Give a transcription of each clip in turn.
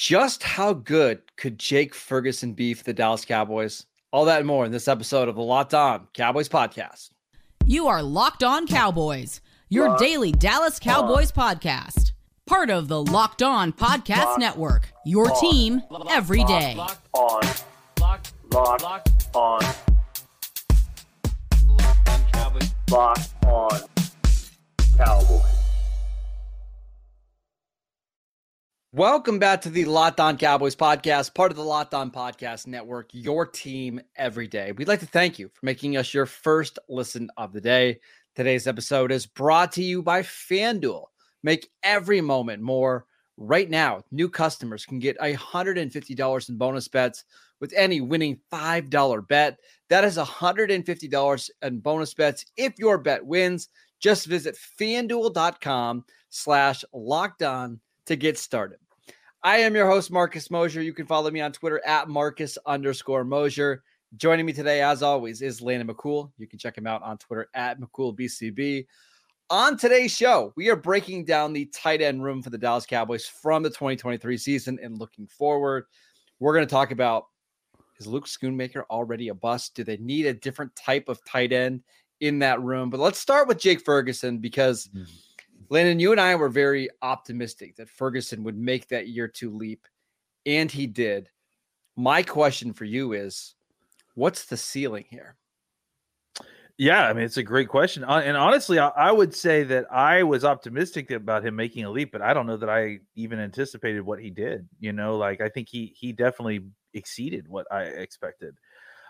Just how good could Jake Ferguson be for the Dallas Cowboys? All that and more in this episode of the Locked On Cowboys podcast. You are Locked On Cowboys, your Locked daily Dallas Cowboys on. podcast. Part of the Locked On Podcast Locked Network, your on. team every day. Locked on. Locked, Locked, Locked on. Locked on Cowboys. Locked on Cowboys. Welcome back to the Locked On Cowboys podcast, part of the Locked On Podcast Network, your team every day. We'd like to thank you for making us your first listen of the day. Today's episode is brought to you by FanDuel. Make every moment more. Right now, new customers can get $150 in bonus bets with any winning $5 bet. That is $150 in bonus bets if your bet wins. Just visit fanduel.com slash locked on to get started. I am your host, Marcus Mosher. You can follow me on Twitter at Marcus underscore Mosher. Joining me today, as always, is Landon McCool. You can check him out on Twitter at McCoolBCB. On today's show, we are breaking down the tight end room for the Dallas Cowboys from the 2023 season and looking forward. We're going to talk about is Luke Schoonmaker already a bust? Do they need a different type of tight end in that room? But let's start with Jake Ferguson because. Mm-hmm Landon, you and I were very optimistic that Ferguson would make that year two leap, and he did. My question for you is what's the ceiling here? Yeah, I mean, it's a great question. Uh, and honestly, I, would say that I was optimistic about him making a leap, but I don't know that I even anticipated what he did. You know, like I think he he definitely exceeded what I expected.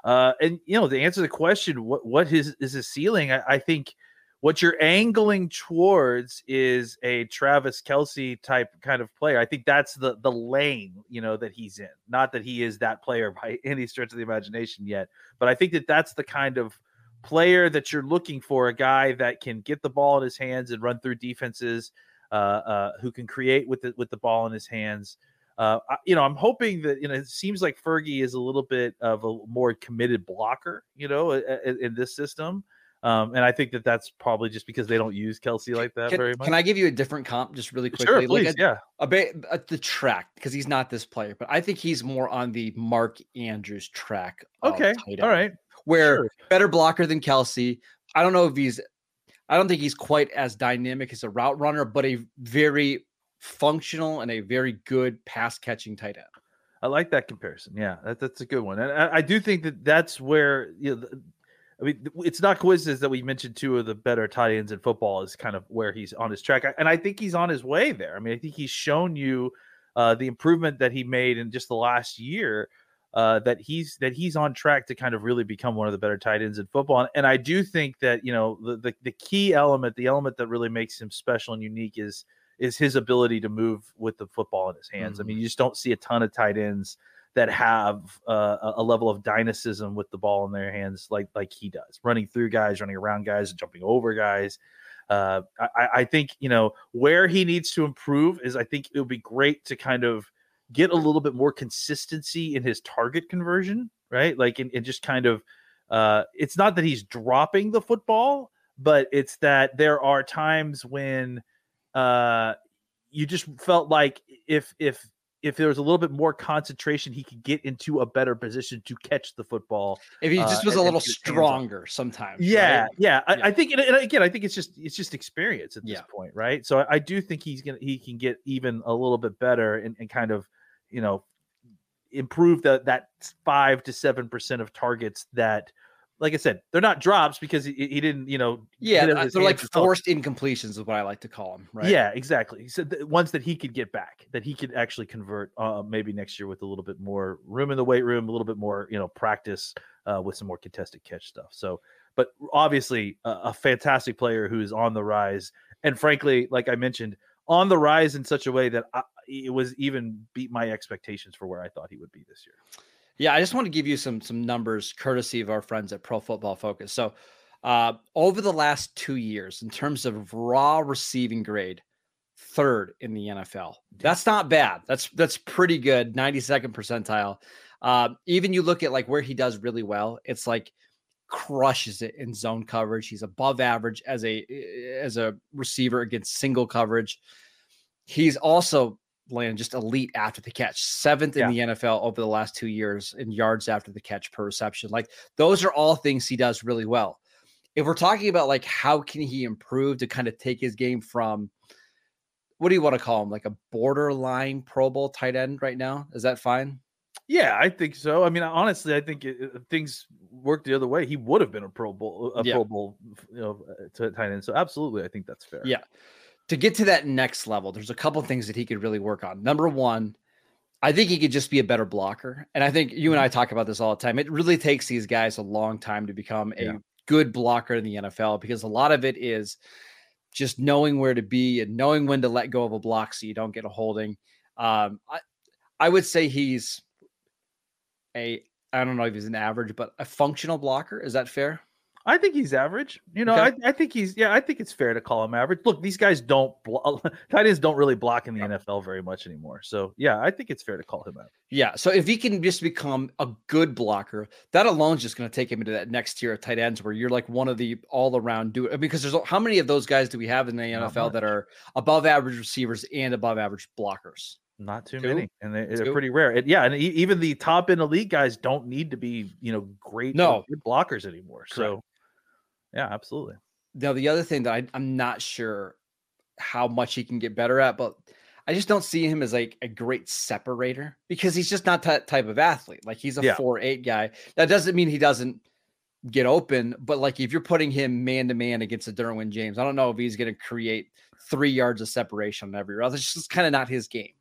Uh, and you know, to answer the question, what what his is his ceiling? I, I think – what you're angling towards is a Travis Kelce type kind of player. I think that's the the lane, you know, that he's in. Not that he is that player by any stretch of the imagination yet, but I think that that's the kind of player that you're looking for, a guy that can get the ball in his hands and run through defenses, uh, uh, who can create with the with the ball in his hands. Uh, you know, I'm hoping that you know it seems like Fergie is a little bit of a more committed blocker, you know, in, in this system. Um, and I think that that's probably just because they don't use Kelce like that can, very much. Can I give you a different comp just really quickly? Sure, please, like a, yeah. A bit at the track because he's not this player, but I think he's more on the Mark Andrews track. Okay, all right. Where sure. better blocker than Kelce. I don't know if he's. I don't think he's quite as dynamic as a route runner, but a very functional and a very good pass catching tight end. I like that comparison. Yeah, that, that's a good one, and I, I do think that that's where you know I mean, it's not coincidence that we mentioned two of the better tight ends in football is kind of where he's on his track, and I think he's on his way there. I mean, I think he's shown you uh, the improvement that he made in just the last year. Uh, that he's that he's on track to kind of really become one of the better tight ends in football, and, and I do think that you know the, the the key element, the element that really makes him special and unique is is his ability to move with the football in his hands. Mm-hmm. I mean, you just don't see a ton of tight ends that have uh, a level of dynamism with the ball in their hands like like he does, running through guys, running around guys, jumping over guys. Uh, I, I think you know where he needs to improve is I think it would be great to kind of get a little bit more consistency in his target conversion, right? Like, and, just kind of, uh, it's not that he's dropping the football, but it's that there are times when uh, you just felt like if if if there was a little bit more concentration, he could get into a better position to catch the football. If he just uh, was a little stronger sometimes. Yeah, right? yeah. I, yeah. I, think, and again, I think it's just it's just experience at this yeah. point, right? So I, I, do think he's gonna he can get even a little bit better and, and kind of you know improve the, that five to seven percent of targets that like I said, they're not drops because he, he didn't, you know. Yeah, they're like forced incompletions, is what I like to call them, right? Yeah, exactly. So the ones that he could get back, that he could actually convert, uh, maybe next year with a little bit more room in the weight room, a little bit more, you know, practice uh, with some more contested catch stuff. So, but obviously, a, a fantastic player who is on the rise, and frankly, like I mentioned, on the rise in such a way that I, it was even beat my expectations for where I thought he would be this year. Yeah, I just want to give you some some numbers courtesy of our friends at Pro Football Focus. So, uh, over the last two years, in terms of raw receiving grade, third in the NFL. That's not bad. That's that's pretty good. 92nd percentile. Uh, even you look at like where he does really well, it's like crushes it in zone coverage. He's above average as a as a receiver against single coverage. He's also land just elite after the catch, seventh in the NFL over the last two years in yards after the catch per reception. Like those are all things he does really well. If we're talking about like how can he improve to kind of take his game from what do you want to call him? Like a borderline Pro Bowl tight end right now? Is that fine? Yeah, I think so. I mean, honestly, I think it, uh, things worked the other way. He would have been a Pro Bowl, a yeah. Pro Bowl, you know, uh, to tight end. So absolutely, I think that's fair. Yeah. To get to that next level, there's a couple things that he could really work on. Number one, I think he could just be a better blocker. And I think you and I mm-hmm. talk about this all the time. It really takes these guys a long time to become a yeah. good blocker in the NFL because a lot of it is just knowing where to be and knowing when to let go of a block so you don't get a holding. Um, I, I would say he's a I don't know if he's an average, but a functional blocker. Is that fair? I think he's average. You know, okay. I, I, think he's yeah. I think it's fair to call him average. Look, these guys don't blo- tight ends don't really block in the yeah. NFL very much anymore. So yeah, I think it's fair to call him out. Yeah. So if he can just become a good blocker, that alone is just going to take him into that next tier of tight ends where you're like one of the all around do uh, because there's how many of those guys do we have in the NFL that are above average receivers and above average blockers? Not too Two? many, and they, are pretty rare. It, yeah, and even the top end elite guys don't need to be, you know, great no. blockers anymore. Correct. So yeah, absolutely. Now, the other thing that I, I'm not sure how much he can get better at, but I just don't see him as like a great separator because he's just not that type of athlete. Like he's a yeah. four eight guy. That doesn't mean he doesn't get open, but like if you're putting him man to man against a Derwin James, I don't know if he's going to create three yards of separation on every route. It's just kind of not his game.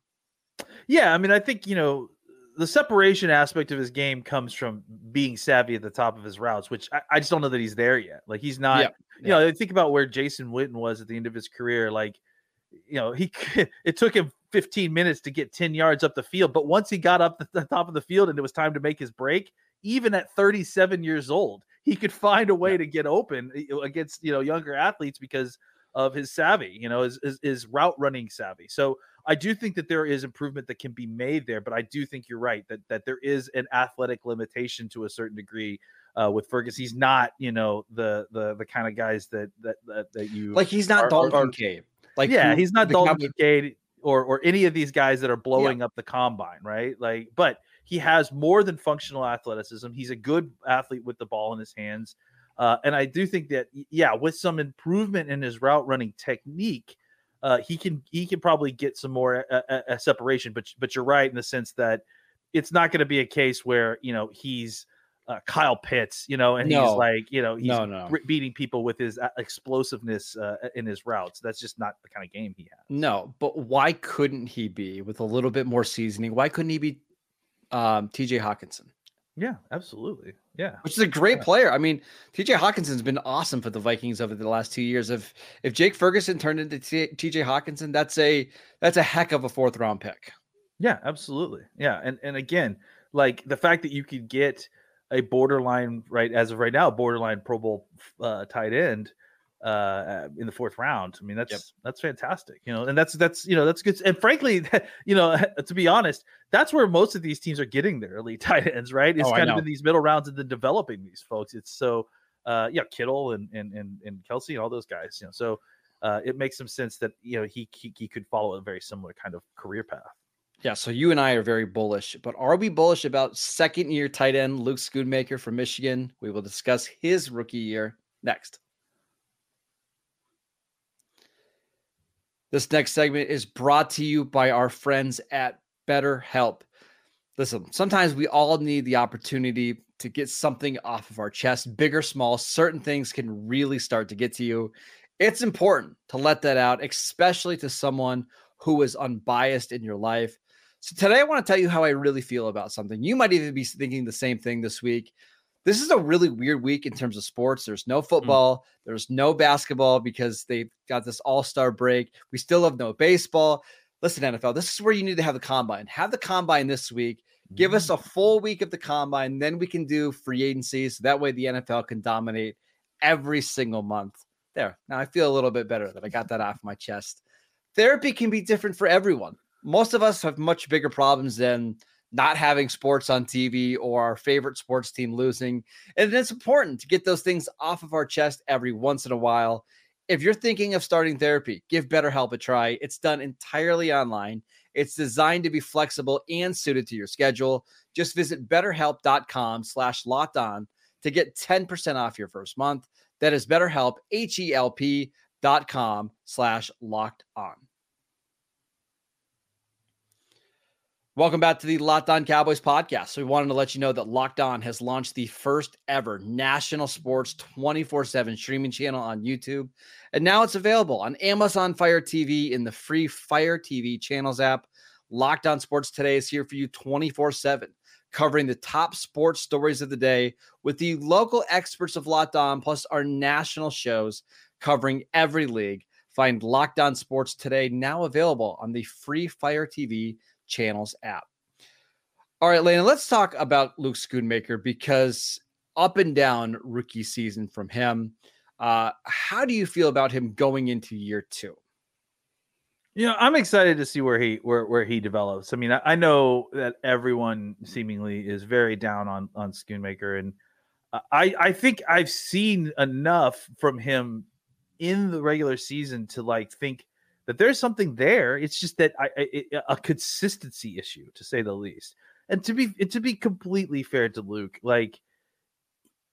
Yeah, I mean, I think you know the separation aspect of his game comes from being savvy at the top of his routes, which I, I just don't know that he's there yet. Like he's not, yeah, you yeah. know, think about where Jason Witten was at the end of his career. Like, you know, he it took him 15 minutes to get 10 yards up the field, but once he got up the, the top of the field and it was time to make his break, even at 37 years old, he could find a way yeah. to get open eh, against you know younger athletes because of his savvy, you know, his, his, his route running savvy. So I do think that there is improvement that can be made there, but I do think you're right that that there is an athletic limitation to a certain degree uh, with Fergus. He's not, you know, the the the kind of guys that that that, that you like. He's not are, Dalton are, Kincaid. Like yeah, he's not Dalton Kincaid or or any of these guys that are blowing yeah. up the combine, right? Like, but he has more than functional athleticism. He's a good athlete with the ball in his hands. Uh, and I do think that, yeah, with some improvement in his route running technique, uh, he can he can probably get some more uh, uh, uh separation. But but you're right in the sense that it's not going to be a case where you know he's uh, Kyle Pitts, you know, and no. he's like you know he's no, no. beating people with his uh, explosiveness in his routes. That's just not the kind of game he has. No, but why couldn't he be with a little bit more seasoning? Why couldn't he be um, T.J. Hockenson? Yeah, absolutely. Yeah, which is a great yeah. player. I mean, TJ Hockenson's been awesome for the Vikings over the last two years. If if Jake Ferguson turned into TJ Hockenson, that's a that's a heck of a fourth round pick. Yeah, absolutely. Yeah, and and again, like the fact that you could get a borderline right as of right now, borderline Pro Bowl uh, tight end uh in the fourth round. I mean, that's yep. that's fantastic, you know, and that's that's you know that's good. And frankly, you know, to be honest, that's where most of these teams are getting their elite tight ends, right? It's oh, kind of in these middle rounds and then developing these folks. It's so uh yeah, Kittle and and and, and Kelce and all those guys, you know. So uh it makes some sense that you know he, he he could follow a very similar kind of career path. Yeah, so you and I are very bullish, but are we bullish about second year tight end Luke Schoonmaker from Michigan? We will discuss his rookie year next. This next segment is brought to you by our friends at BetterHelp. Listen, sometimes we all need the opportunity to get something off of our chest, big or small. Certain things can really start to get to you. It's important to let that out, especially to someone who is unbiased in your life. So, today I want to tell you how I really feel about something. You might even be thinking the same thing this week this is a really weird week in terms of sports. There's no mm. football, mm. there's no basketball because they've got this all star break. We still have no baseball. Listen, NFL, this is where you need to have the combine. Have the combine this week. Give us a mm. full week of the combine. Then we can do free agency. So that way the NFL can dominate every single month. There. Now I feel a little bit better that I got that off my chest. Therapy can be different for everyone. Most of us have much bigger problems than not having sports on TV or our favorite sports team losing. And it's important to get those things off of our chest every once in a while. If you're thinking of starting therapy, give BetterHelp a try. It's done entirely online It's designed to be flexible and suited to your schedule. Just visit betterhelp.com slash locked on to get 10% off your first month. That is betterhelp, H-E-L-P dot com slash locked on. Welcome back to the Locked On Cowboys podcast. So, we wanted to let you know that Locked On has launched the first ever national sports 24 7 streaming channel on YouTube. And now it's available on Amazon Fire TV in the free Fire TV channels app. Locked On Sports Today is here for you 24 7, covering the top sports stories of the day with the local experts of Locked On, plus our national shows covering every league. Find Locked On Sports Today now available on the free Fire TV channels app. All right, Lena, let's talk about Luke Schoonmaker because up and down rookie season from him. Uh, how do you feel about him going into year two? You know, I'm excited to see where he where where he develops. I mean, I, I know that everyone seemingly is very down on on Schoonmaker, and I I think I've seen enough from him in the regular season to like think that there's something there. It's just that I, I a consistency issue to say the least. And to be to be completely fair to Luke, like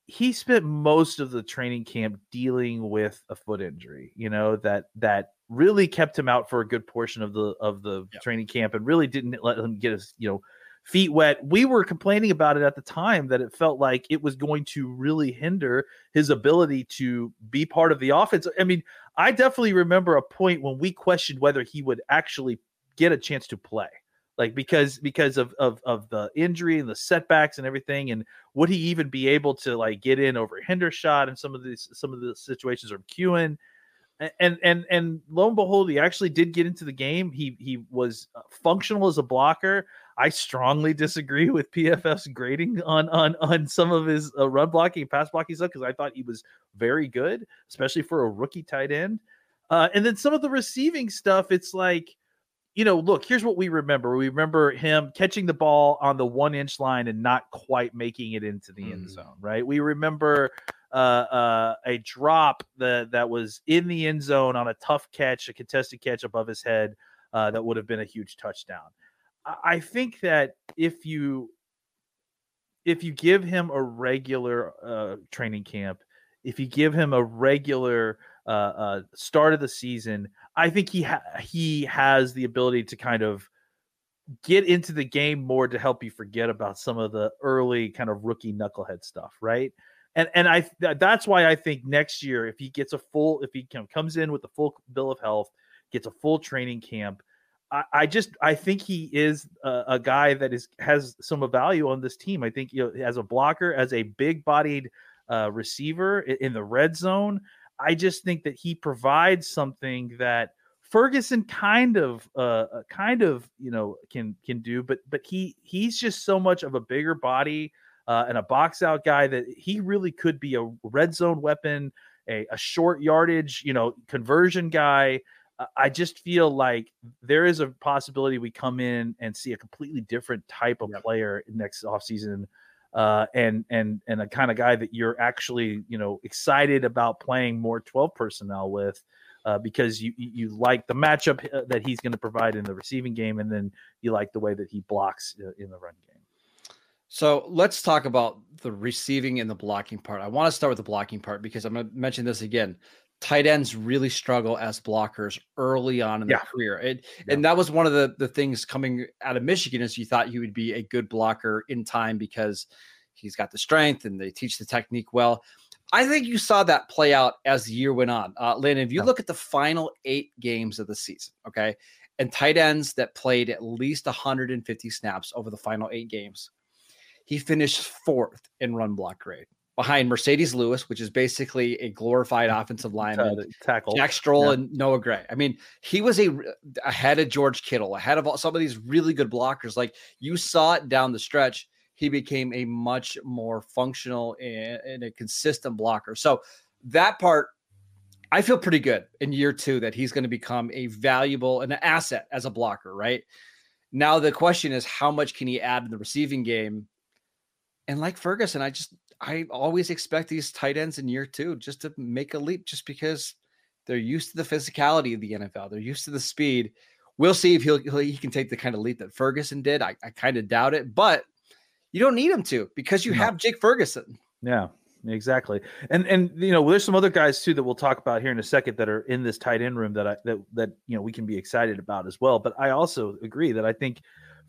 he spent most of the training camp dealing with a foot injury, you know, that that really kept him out for a good portion of the of the yep. training camp and really didn't let him get his, you know, feet wet. We were complaining about it at the time that it felt like it was going to really hinder his ability to be part of the offense. I mean, I definitely remember a point when we questioned whether he would actually get a chance to play. Like because because of, of of the injury and the setbacks and everything, and would he even be able to like get in over Hendershot and some of these some of the situations or McKeon? and and and lo and behold, he actually did get into the game. He he was uh, functional as a blocker. I strongly disagree with PFF's grading on on on some of his uh, run blocking, pass blocking stuff because I thought he was very good, especially for a rookie tight end. Uh, and then some of the receiving stuff, it's like, you know, look, here's what we remember. We remember him catching the ball on the one inch line and not quite making it into the mm. end zone, right? We remember uh, uh, a drop that that was in the end zone on a tough catch, a contested catch above his head uh, that would have been a huge touchdown. I think that if you if you give him a regular uh, training camp, if you give him a regular uh, uh, start of the season, I think he ha- he has the ability to kind of get into the game more to help you forget about some of the early kind of rookie knucklehead stuff, right? And and I that's why I think next year if he gets a full if he comes in with a full bill of health, gets a full training camp, I, I just I think he is a, a, guy that is has some value on this team. I think you know as a blocker, as a big bodied uh, receiver in, in the red zone, I just think that he provides something that Ferguson kind of uh, uh kind of you know can can do, but but he he's just so much of a bigger body uh, and a box out guy that he really could be a red zone weapon, a, a short yardage you know conversion guy. I just feel like there is a possibility we come in and see a completely different type of yep. player next offseason. Uh, and and and a kind of guy that you're actually you know excited about playing more 12 personnel with uh, because you you like the matchup uh, that he's going to provide in the receiving game and then you like the way that he blocks uh, in the run game. So let's talk about the receiving and the blocking part. I want to start with the blocking part because I'm going to mention this again tight ends really struggle as blockers early on in yeah. their career. It, yeah. And that was one of the, the things coming out of Michigan is you thought he would be a good blocker in time because he's got the strength and they teach the technique well. I think you saw that play out as the year went on. Uh, Lynn, if you yeah. look at the final eight games of the season, okay, and tight ends that played at least 150 snaps over the final eight games, he finished fourth in run block grade behind Marcedes Lewis, which is basically a glorified offensive uh, lineman, tackle Jack Stoll yeah. and Noah Gray. I mean, he was a ahead of George Kittle, ahead of all, some of these really good blockers. Like you saw it down the stretch, he became a much more functional and, and a consistent blocker. So that part. I feel pretty good in year two that he's going to become a valuable and an asset as a blocker, right? Now the question is how much can he add in the receiving game? And like Ferguson, I just I always expect these tight ends in year two just to make a leap just because they're used to the physicality of the NFL. They're used to the speed. we'll see if he'll, he'll he can take the kind of leap that Ferguson did. I, I kind of doubt it, but you don't need him to because you No. have Jake Ferguson. Yeah, exactly. And and you know, there's some other guys too that we'll talk about here in a second that are in this tight end room that I that that you know we can be excited about as well. But I also agree that I think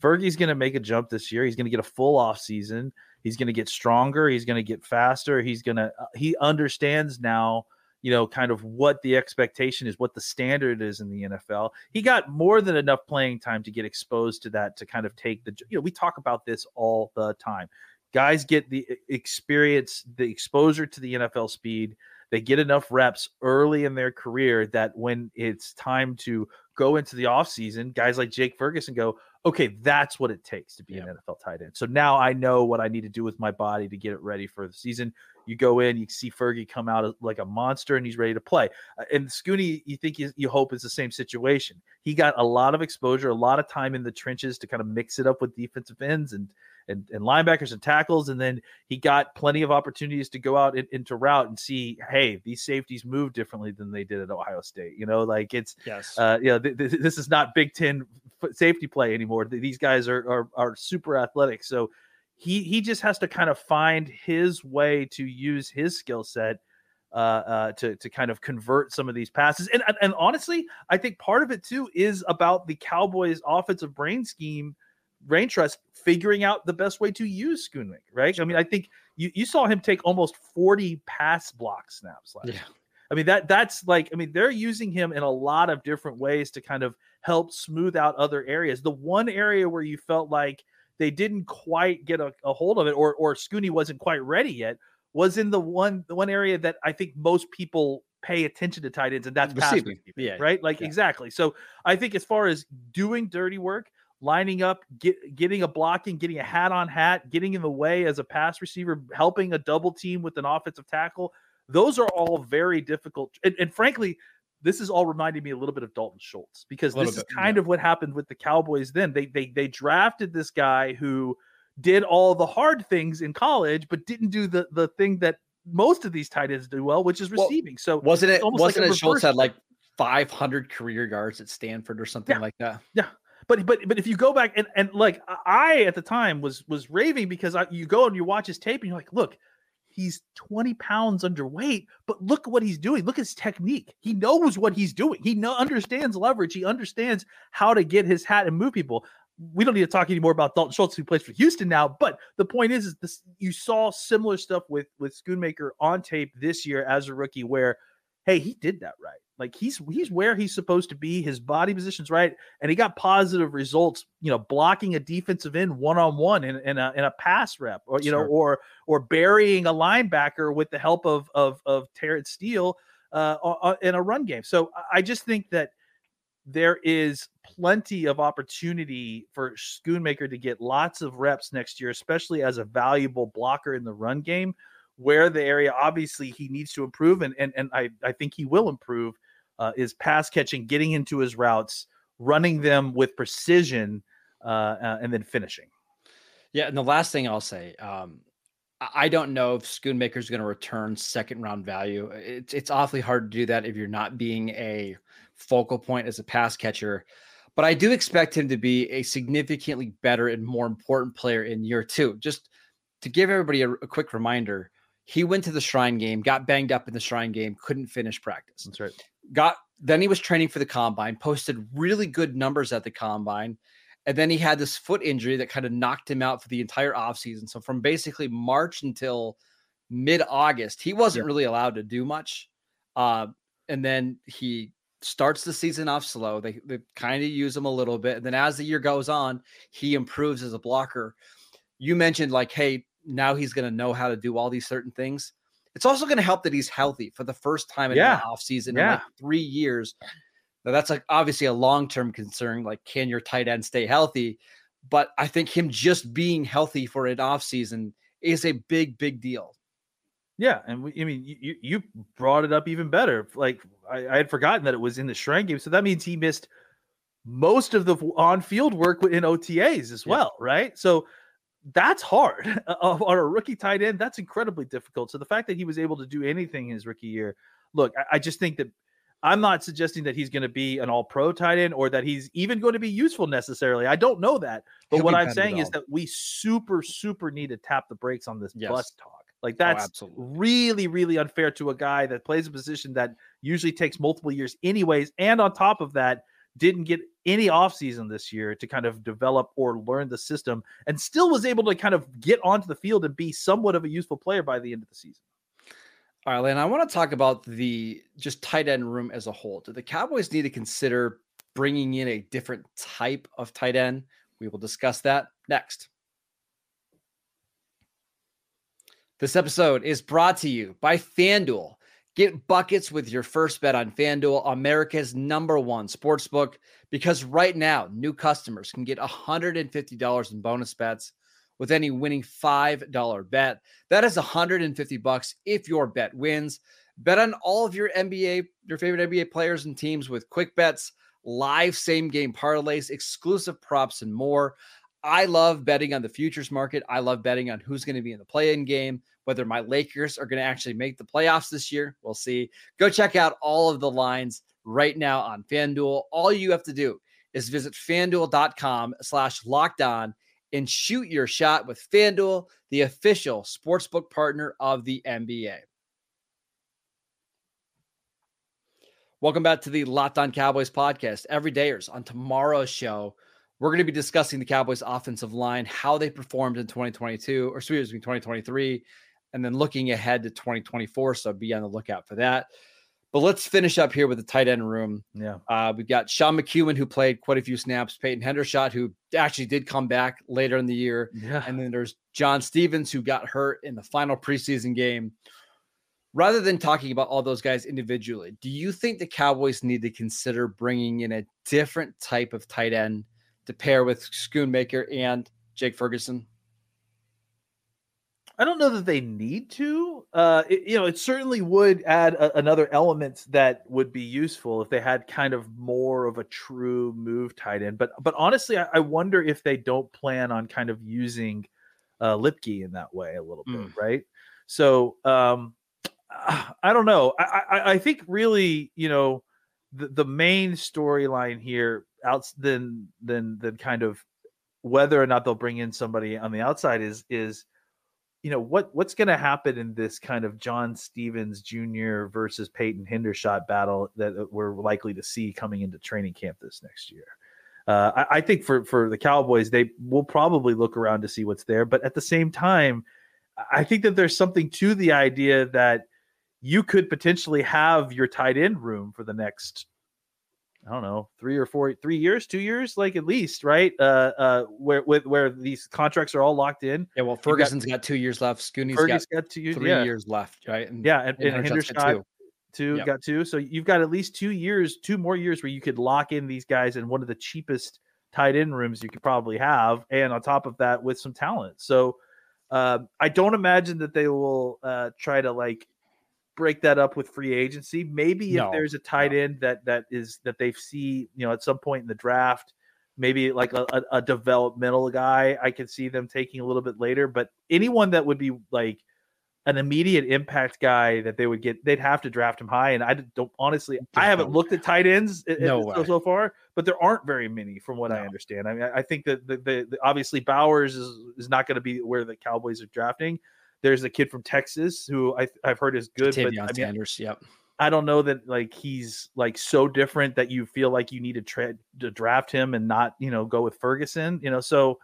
Fergie's going to make a jump this year. He's going to get a full off season. He's going to get stronger. He's going to get faster. He's going to uh, he understands now you know, kind of what the expectation is, what the standard is in the NFL. He got more than enough playing time to get exposed to that to kind of take the, you know, we talk about this all the time. Guys get the experience, the exposure to the NFL speed. They get enough reps early in their career that when it's time to go into the offseason, guys like Jake Ferguson go, okay, that's what it takes to be Yeah. an NFL tight end. So now I know what I need to do with my body to get it ready for the season. You go in, you see Fergie come out like a monster, and he's ready to play. Uh, And Scooney, you think you, you hope is the same situation. He got a lot of exposure, a lot of time in the trenches to kind of mix it up with defensive ends and and, and linebackers and tackles, and then he got plenty of opportunities to go out in, into route and see, hey, these safeties move differently than they did at Ohio State. You know, like it's Yes. uh, you know, th- th- this is not Big Ten safety play anymore. These guys are, are are super athletic, so he he just has to kind of find his way to use his skill set uh, uh, to to kind of convert some of these passes. And, and honestly, I think part of it too is about the Cowboys' offensive brain scheme, brain trust, figuring out the best way to use Schoonmaker. Right? I mean, I think you you saw him take almost forty pass block snaps last. Yeah. year. I mean that that's like I mean they're using him in a lot of different ways to kind of help smooth out other areas. The one area where you felt like they didn't quite get a, a hold of it or or Scooney wasn't quite ready yet was in the one the one area that I think most people pay attention to tight ends and that's pass Receiving. receiving, Yeah, right like yeah. exactly so I think as far as doing dirty work lining up get, getting a blocking getting a hat on hat getting in the way as a pass receiver helping a double team with an offensive tackle those are all very difficult and, and frankly this is all reminding me a little bit of Dalton Schultz because this is kind yeah. of what happened with the Cowboys then. They they they drafted this guy who did all the hard things in college, but didn't do the the thing that most of these tight ends do well, which is Well, receiving. So Wasn't it? like Wasn't a it Schultz had like 500 career yards at Stanford or something Yeah. like that? Yeah. But but but if you go back and and like I at the time was was raving because I, you go and you watch his tape and you're like, look, he's 20 pounds underweight, but look what he's doing. Look at his technique. He knows what he's doing. He understands leverage. He understands how to get his hat and move people. We don't need to talk anymore about Dalton Schultz, who plays for Houston now. But the point is, is this you saw similar stuff with with Schoonmaker on tape this year as a rookie, where hey, he did that right. Like he's he's where he's supposed to be. His body position's right, and he got positive results. You know, blocking a defensive end one on one in in a in a pass rep, or you know, or or burying a linebacker with the help of of of Terence Steele uh, in a run game. So I just think that there is plenty of opportunity for Schoonmaker to get lots of reps next year, especially as a valuable blocker in the run game. Where the area obviously he needs to improve, and and and I I think he will improve, uh, is pass catching, getting into his routes, running them with precision, uh, uh, and then finishing. Yeah, and the last thing I'll say, um, I don't know if Schoonmaker is going to return second round value. It's it's awfully hard to do that if you're not being a focal point as a pass catcher. But I do expect him to be a significantly better and more important player in year two. Just to give everybody a, a quick reminder, he went to the Shrine game, got banged up in the Shrine game, couldn't finish practice That's right. got then he was training for the combine, posted really good numbers at the combine. And then he had this foot injury that kind of knocked him out for the entire offseason. So from basically March until mid-August, he wasn't Yeah. really allowed to do much. Uh, and then he starts the season off slow. They, they kind of use him a little bit. And then as the year goes on, he improves as a blocker. You mentioned like, hey, now he's going to know how to do all these certain things. It's also going to help that he's healthy for the first time in Yeah. the offseason in like three years. Now that's like obviously a long-term concern. Like, can your tight end stay healthy? But I think him just being healthy for an offseason is a big, big deal. Yeah, and we, I mean, you- you brought it up even better. Like I, I had forgotten that it was in the Shrine game, so that means he missed most of the on-field work in OTAs as Yeah. well, right? So that's hard Uh, on a rookie tight end. That's incredibly difficult. So the fact that he was able to do anything in his rookie year, look, I, I just think that I'm not suggesting that he's going to be an all pro tight end or that he's even going to be useful necessarily. I don't know that. But He'll what I'm saying is that we super, super need to tap the brakes on this Yes. bus talk. Like Oh, that's absolutely. really, really unfair to a guy that plays a position that usually takes multiple years, anyways. And on top of that, didn't get any offseason this year to kind of develop or learn the system and still was able to kind of get onto the field and be somewhat of a useful player by the end of the season. All right, Lane, I want to talk about the just tight end room as a whole. Do the Cowboys need to consider bringing in a different type of tight end? We will discuss that next. This episode is brought to you by FanDuel. Get buckets with your first bet on FanDuel, America's number one sportsbook, because right now, new customers can get $150 in bonus bets with any winning $5 bet. That is 150 bucks if your bet wins. Bet on all of your NBA, your favorite NBA players and teams with quick bets, live same game parlays, exclusive props, and more. I love betting on the futures market. I love betting on who's going to be in the play-in game, whether my Lakers are going to actually make the playoffs this year. We'll see. Go check out all of the lines right now on FanDuel. All you have to do is visit fanduel.com slash locked on and shoot your shot with FanDuel, the official sportsbook partner of the NBA. Welcome back to the Locked On Cowboys podcast. Every dayers on tomorrow's show, we're going to be discussing the Cowboys offensive line, how they performed in 2022 or excuse me, 2023, and then looking ahead to 2024. So be on the lookout for that. But let's finish up here with the tight end room. Yeah. Uh, we've got Sean McKeon, who played quite a few snaps, Peyton Hendershot, who actually did come back later in the year. Yeah. And then there's John Stephens, who got hurt in the final preseason game. Rather than talking about all those guys individually, do you think the Cowboys need to consider bringing in a different type of tight end to pair with Schoonmaker and Jake Ferguson? I don't know that they need to. Uh, it, you know, it certainly would add a, another element that would be useful if they had kind of more of a true move tight end. But but honestly, I, I wonder if they don't plan on kind of using uh, Lipke in that way a little bit, Mm. right? So um, I don't know. I, I I think really, you know, the the main storyline here outs then then than kind of whether or not they'll bring in somebody on the outside is is you know what what's going to happen in this kind of John Stephens Jr. versus Peyton Hendershot battle that we're likely to see coming into training camp this next year. Uh, I, I think for for the Cowboys, they will probably look around to see what's there, but at the same time, I think that there's something to the idea that you could potentially have your tight end room for the next I don't know, three or four, three years, two years, like at least, right? Uh, uh, where with where these contracts are all locked in. Yeah, well, Ferguson's got, two years left. Scooney's got got two, three yeah, years left, right? And, yeah, and, and, got Hendershot two. two, Yep. got two. So you've got at least two years, two more years where you could lock in these guys in one of the cheapest tight end rooms you could probably have, and on top of that, with some talent. So uh, I don't imagine that they will uh, try to like break that up with free agency. Maybe No, if there's a tight end that that is that they see, you know, at some point in the draft, maybe like a, a, a developmental guy, I could see them taking a little bit later. But anyone that would be like an immediate impact guy that they would get, they'd have to draft him high. And I don't honestly, I haven't no looked at tight ends No so, so far, but there aren't very many from what I understand. I mean, I I think that the, the, the obviously Bowers is is not going to be where the Cowboys are drafting. There's a kid from Texas who I, I've heard is good, but Tavion I mean, Sanders. Yep. I don't know that like he's like so different that you feel like you need to tra- to draft him and not you know go with Ferguson. You know, so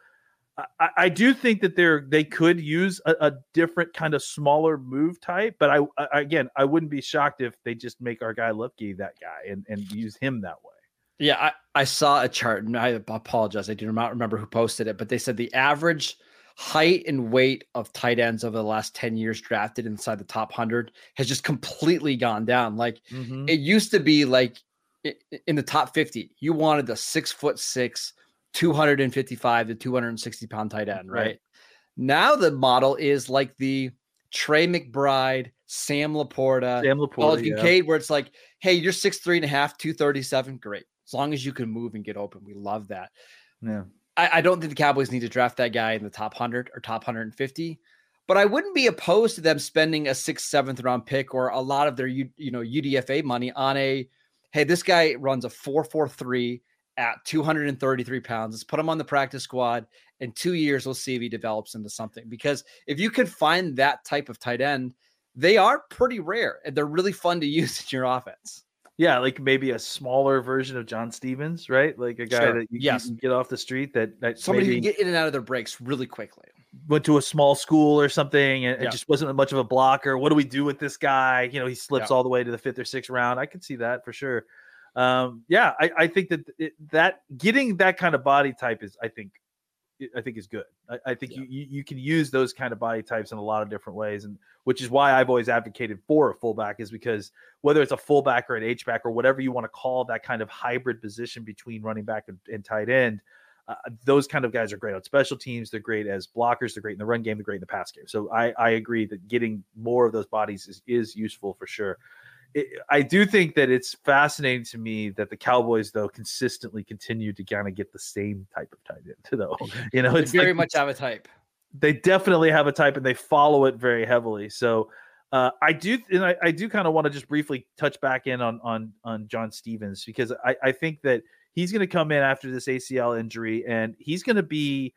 I- I, do think that they're they could use a, a different kind of smaller move type, but I, I again I wouldn't be shocked if they just make our guy Lipke that guy and and use him that way. Yeah, I, I saw a chart and I apologize. I do not remember who posted it, but they said the average height and weight of tight ends over the last 10 years drafted inside the top 100 has just completely gone down. Like Mm-hmm. it used to be like in the top 50, you wanted the six foot six, 255 to 260 pound tight end, right? Right. Now the model is like the Trey McBride, Sam Laporta, Sam Paul Laporta, yeah. Kincaid, where it's like, hey, you're six three and a half, 237. Great. As long as you can move and get open. We love that. yeah. I, I don't think the Cowboys need to draft that guy in the top 100 or top 150, but I wouldn't be opposed to them spending a sixth, seventh round pick or a lot of their, U- you know, UDFA money on a hey, this guy runs a 443 at 233 pounds. Let's put him on the practice squad. In two years, we'll see if he develops into something. Because if you can find that type of tight end, they are pretty rare and they're really fun to use in your offense. Yeah, like maybe a smaller version of John Stephens, right? Like a guy Sure. that you, Yes. can get off the street that, that Somebody can get in and out of their breaks really quickly. went to a small school or something and, Yeah. just wasn't much of a blocker. What do we do with this guy? You know, he slips Yeah. all the way to the fifth or sixth round. I could see that for sure. Um, yeah, I, I think that it, that getting that kind of body type is, I think, I think is good. I, I think Yeah. you, you can use those kind of body types in a lot of different ways, and which is why I've always advocated for a fullback is because whether it's a fullback or an H back or whatever you want to call that kind of hybrid position between running back and, and tight end, uh, those kind of guys are great on special teams. They're great as blockers. They're great in the run game. They're great in the pass game. So I, I agree that getting more of those bodies is, is useful for sure. It, I do think that it's fascinating to me that the Cowboys, though, consistently continue to kind of get the same type of tight end. Though you know, They it's very like- much have a type. they definitely have a type and they follow it very heavily. So uh, I do, and I, I do kind of want to just briefly touch back in on on on John Stephens because I, I think that he's going to come in after this ACL injury and he's going to be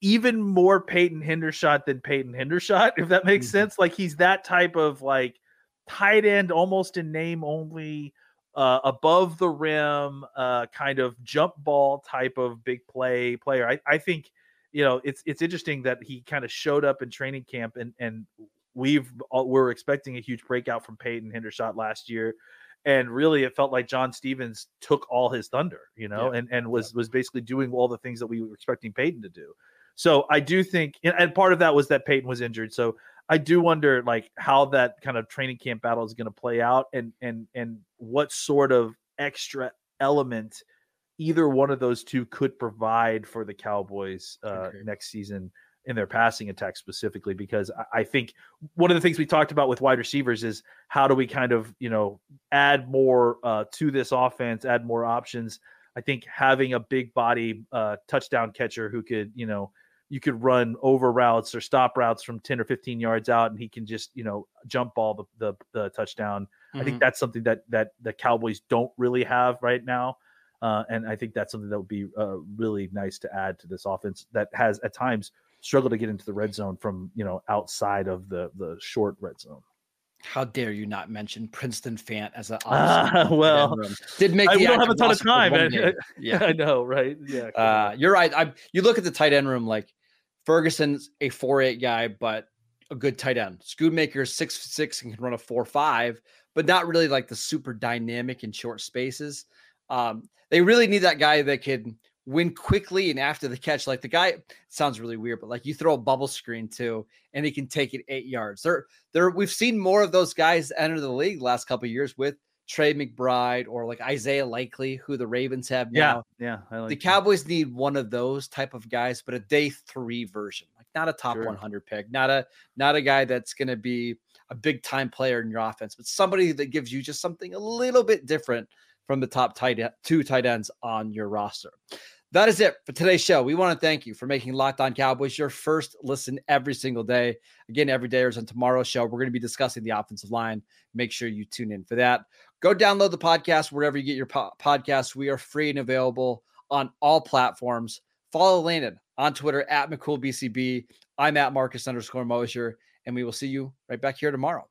even more Peyton Hendershot than Peyton Hendershot, if that makes Mhm. sense. Like he's that type of like tight end, almost in name only, uh, above the rim, uh, kind of jump ball type of big play player. I, I think you know it's it's interesting that he kind of showed up in training camp and and we've all, we're expecting a huge breakout from Peyton Hendershot last year. And really, it felt like John Stephens took all his thunder, you know, Yeah. and and was was basically doing all the things that we were expecting Peyton to do. So I do think, and- and part of that was that Peyton was injured. So I do wonder, like, how that kind of training camp battle is going to play out, and and and what sort of extra element either one of those two could provide for the Cowboys uh, Agreed. next season in their passing attack specifically. Because I, I think one of the things we talked about with wide receivers is how do we kind of you know add more uh, to this offense, add more options. I think having a big body uh, touchdown catcher who could, you know, you could run over routes or stop routes from 10 or 15 yards out and he can just, you know, jump ball the, the, the touchdown. I Mhm. think that's something that, that the Cowboys don't really have right now. Uh, and I think that's something that would be uh, really nice to add to this offense that has at times struggled to get into the red zone from, you know, outside of the, the short red zone. How dare you not mention Princeton Fant as an Ah, option well, did make I- we don't have a ton of time. Yeah, I know, right? Yeah. uh, you're right. I you look at the tight end room like Ferguson's a four eight guy, but a good tight end. Schoonmaker is six six and can run a four five, but not really like the super dynamic in short spaces. Um, they really need that guy that can win quickly and after the catch. Like the guy sounds really weird, but like you throw a bubble screen too, and he can take it eight yards. There, there. We've seen more of those guys enter the league the last couple years with Trey McBride or like Isaiah Likely, who the Ravens have now yeah, yeah. I like the that. Cowboys need one of those type of guys, but a day three version, like not a top Sure. 100 pick, not a not a guy that's going to be a big time player in your offense, but somebody that gives you just something a little bit different from the top tight two tight ends on your roster. That is it for today's show. We want to thank you for making Locked On Cowboys your first listen every single day. Again, every day is on tomorrow's show. We're going to be discussing the offensive line. Make sure you tune in for that. Go download the podcast wherever you get your po- podcasts. We are free and available on all platforms. Follow Landon on Twitter at McCoolBCB. I'm at Marcus underscore Mosher, and we will see you right back here tomorrow.